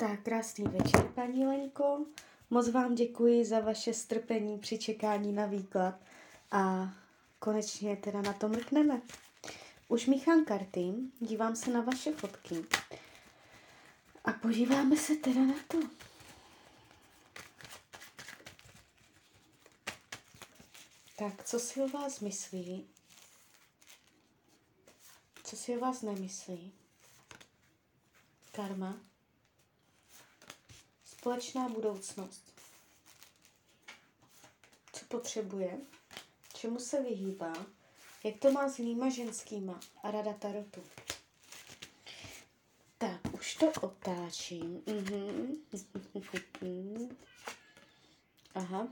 Tak, krásný večer, paní Lenko. Moc vám děkuji za vaše strpení při čekání na výklad a konečně teda na to mrkneme. Už míchám karty, dívám se na vaše fotky a podíváme se teda na to. Tak, co si o vás myslí? Co si o vás nemyslí? Karma? Společná budoucnost. Co potřebuje? Čemu se vyhýbá? Jak to má s jinýma ženskýma? A rada tarotu. Tak, už to otáčím. Mhm. Aha.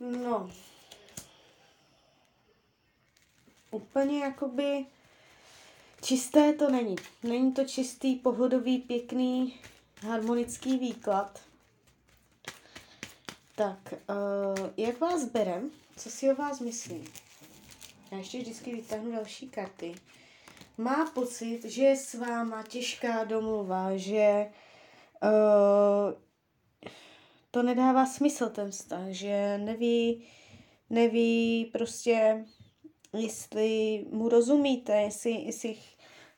No. Úplně jakoby čisté to není. Není to čistý, pohodový, pěkný, harmonický výklad. Tak, uh, jak vás berem? Co si o vás myslí? Já ještě vždycky vytáhnu další karty. Má pocit, že je s váma těžká domluva, že uh, to nedává smysl ten vztah, že neví, neví prostě, jestli mu rozumíte, jestli, jestli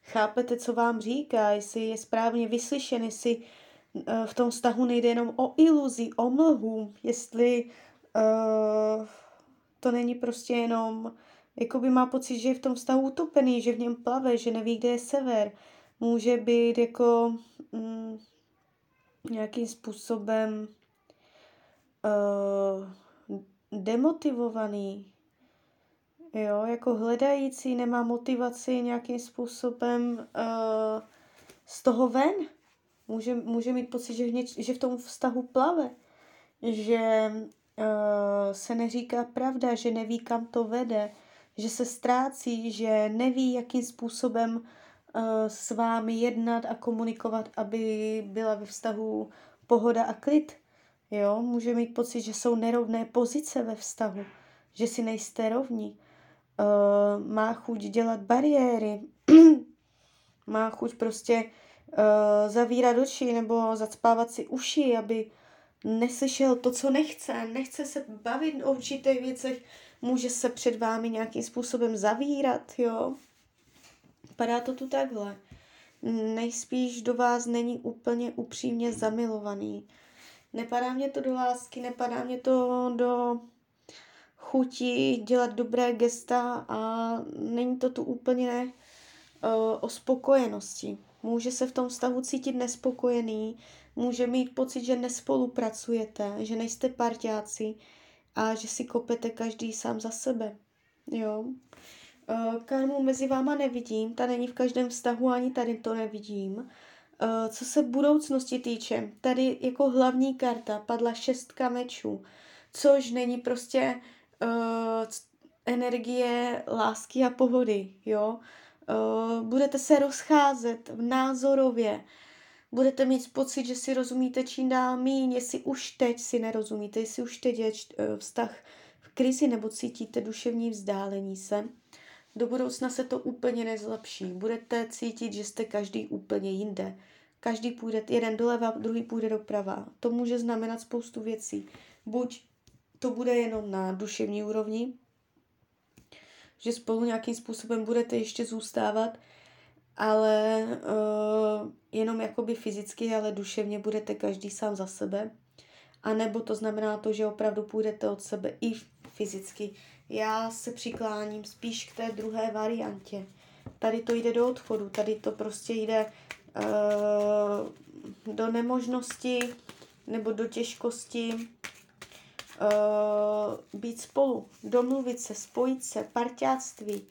chápete, co vám říká, jestli je správně vyslyšen, jestli uh, v tom vztahu nejde jenom o iluzi, o mlhu, jestli uh, to není prostě jenom, jakoby má pocit, že je v tom vztahu utopený, že v něm plave, že neví, kde je sever. Může být jako mm, nějakým způsobem uh, demotivovaný, jo, jako hledající, nemá motivaci nějakým způsobem uh, z toho ven. Může, může mít pocit, že v, něč, že v tom vztahu plave, že uh, se neříká pravda, že neví, kam to vede, že se ztrácí, že neví, jakým způsobem uh, s vámi jednat a komunikovat, aby byla ve vztahu pohoda a klid. Jo, může mít pocit, že jsou nerovné pozice ve vztahu, že si nejste rovní. Uh, má chuť dělat bariéry, má chuť prostě uh, zavírat oči nebo zacpávat si uši, aby neslyšel to, co nechce, nechce se bavit o určitých věcech, může se před vámi nějakým způsobem zavírat, jo. Padá to tu takhle. Nejspíš do vás není úplně upřímně zamilovaný. Nepadá mě to do lásky, nepadá mě to do chuti dělat dobré gesta a není to tu úplně uh, o spokojenosti. Může se v tom stavu cítit nespokojený, může mít pocit, že nespolupracujete, že nejste partiáci a že si kopete každý sám za sebe. Jo. Uh, karmu mezi váma nevidím, ta není v každém vztahu, ani tady to nevidím. Uh, co se budoucnosti týče, tady jako hlavní karta padla šestka mečů, což není prostě uh, energie lásky a pohody, jo. Uh, budete se rozcházet v názorově, budete mít pocit, že si rozumíte čím dál míň, jestli už teď si nerozumíte, jestli už teď je vztah v krizi nebo cítíte duševní vzdálení se. Do budoucna se to úplně nezlepší. Budete cítit, že jste každý úplně jinde. Každý půjde jeden doleva, druhý půjde doprava. To může znamenat spoustu věcí. Buď to bude jenom na duševní úrovni, že spolu nějakým způsobem budete ještě zůstávat, ale uh, jenom jakoby fyzicky, ale duševně budete každý sám za sebe. A nebo to znamená to, že opravdu půjdete od sebe i fyzicky. Já se přikláním spíš k té druhé variantě. Tady to jde do odchodu, tady to prostě jde uh, do nemožnosti nebo do těžkosti uh, být spolu, domluvit se, spojit se, parťáctví,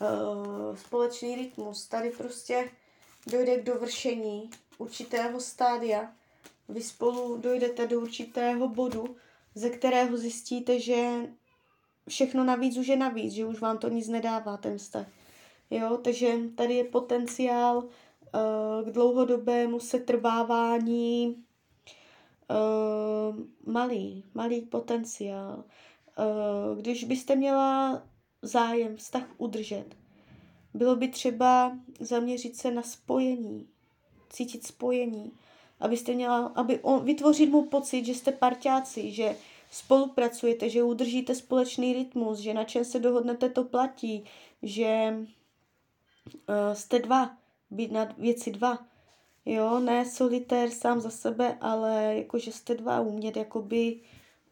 uh, společný rytmus. Tady prostě dojde k dovršení určitého stádia. Vy spolu dojdete do určitého bodu, ze kterého zjistíte, že všechno navíc už je navíc, že už vám to nic nedává, ten vztah. Jo, takže tady je potenciál uh, k dlouhodobému setrvávání uh, malý, malý potenciál. Uh, když byste měla zájem vztah udržet, Bylo by třeba zaměřit se na spojení, cítit spojení, abyste měla, aby on, vytvořit mu pocit, že jste parťáci, že spolupracujete, že udržíte společný rytmus, že na čem se dohodnete, to platí, že uh, jste dva, být na věci dva. Jo, ne solitér sám za sebe, ale jako, že jste dva, umět jakoby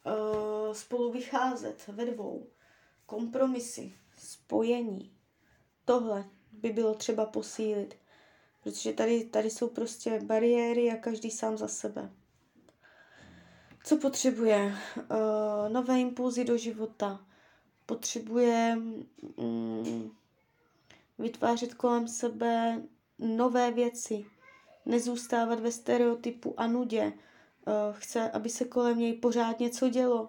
uh, spolu vycházet ve dvou. Kompromisy, spojení. Tohle by bylo třeba posílit. Protože tady, tady jsou prostě bariéry a každý sám za sebe. Co potřebuje? Uh, nové impulzy do života. Potřebuje um, vytvářet kolem sebe nové věci. Nezůstávat ve stereotypu a nudě. Uh, chce, aby se kolem něj pořád něco dělo.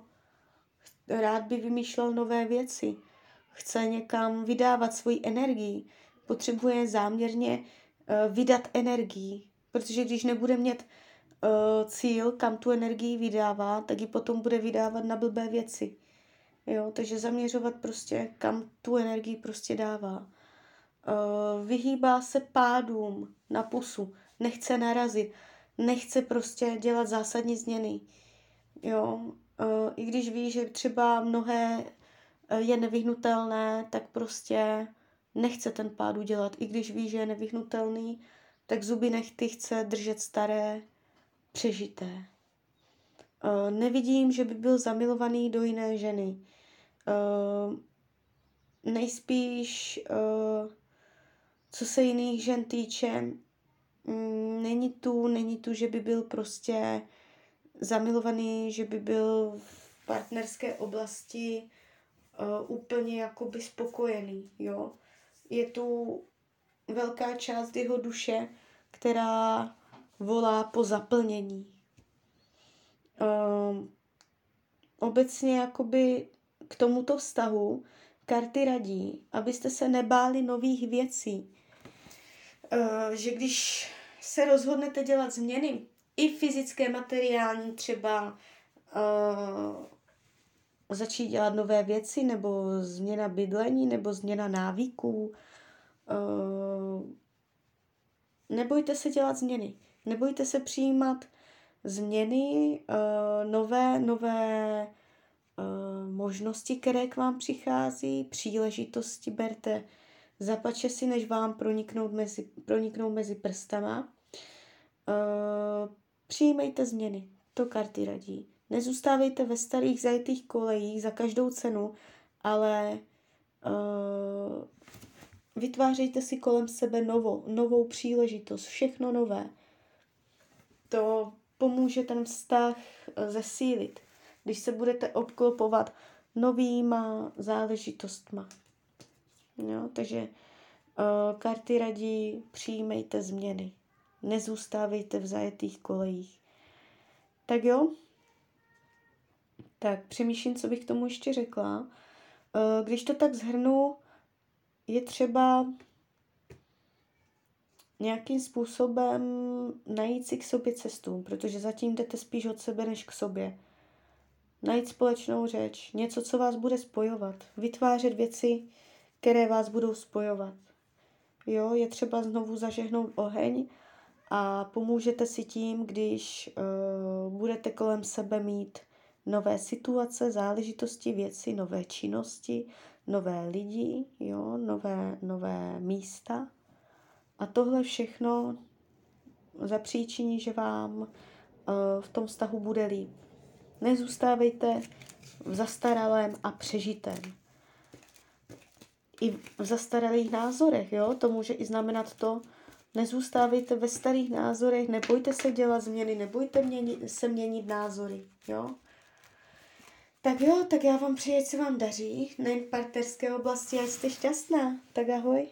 Rád by vymýšlel nové věci. Chce někam vydávat svoji energii. Potřebuje záměrně uh, vydat energii. Protože když nebude mít uh, cíl, kam tu energii vydává, tak ji potom bude vydávat na blbé věci. Jo, takže zaměřovat prostě, kam tu energii prostě dává. Vyhýbá se pádům na pusu, nechce narazit, nechce prostě dělat zásadní změny. Jo, uh, i když ví, že třeba mnohé je nevyhnutelné, tak prostě nechce ten pád udělat. I když ví, že je nevyhnutelný, tak zuby nechty chce držet staré, přežité. Uh, nevidím, že by byl zamilovaný do jiné ženy. Nejspíš, co se jiných žen týče, není tu, není tu, že by byl prostě zamilovaný, že by byl v partnerské oblasti uh, úplně jakoby spokojený, jo. Je tu velká část jeho duše, která volá po zaplnění. Um, obecně jakoby k tomuto vztahu karty radí, abyste se nebáli nových věcí. Uh, že když se rozhodnete dělat změny, i fyzické, materiální třeba, uh, začít dělat nové věci, nebo změna bydlení, nebo změna návyků, uh, nebojte se dělat změny. Nebojte se přijímat změny, uh, nové, nové uh, možnosti, které k vám přichází, příležitosti berte zapače si, než vám proniknou mezi, proniknou mezi prstama. Uh, přijímejte změny, to karty radí. Nezůstávejte ve starých zajetých kolejích za každou cenu, ale uh, vytvářejte si kolem sebe novou, novou příležitost, všechno nové to pomůže ten vztah eh, zesílit, když se budete obklopovat novýma záležitostma. Jo, takže uh, karty radí, přijímejte změny. Nezůstávejte v zajetých kolejích. Tak jo, tak přemýšlím, co bych k tomu ještě řekla. Uh, když to tak zhrnu, je třeba nějakým způsobem najít si k sobě cestu, protože zatím jdete spíš od sebe než k sobě. Najít společnou řeč, něco, co vás bude spojovat, vytvářet věci, které vás budou spojovat. Jo, je třeba znovu zažehnout oheň a pomůžete si tím, když uh, budete kolem sebe mít nové situace, záležitosti, věci, nové činnosti, nové lidi, jo, nové, nové místa a tohle všechno zapříčiní, že vám uh, v tom vztahu bude líp. Nezůstávejte v zastaralém a přežitém. I v zastaralých názorech, jo, to může i znamenat to, nezůstávejte ve starých názorech, nebojte se dělat změny, nebojte měnit, se měnit názory, jo. Tak jo, tak já vám přeji, se vám daří, nejen v partnerské oblasti, a jste šťastná. Tak ahoj.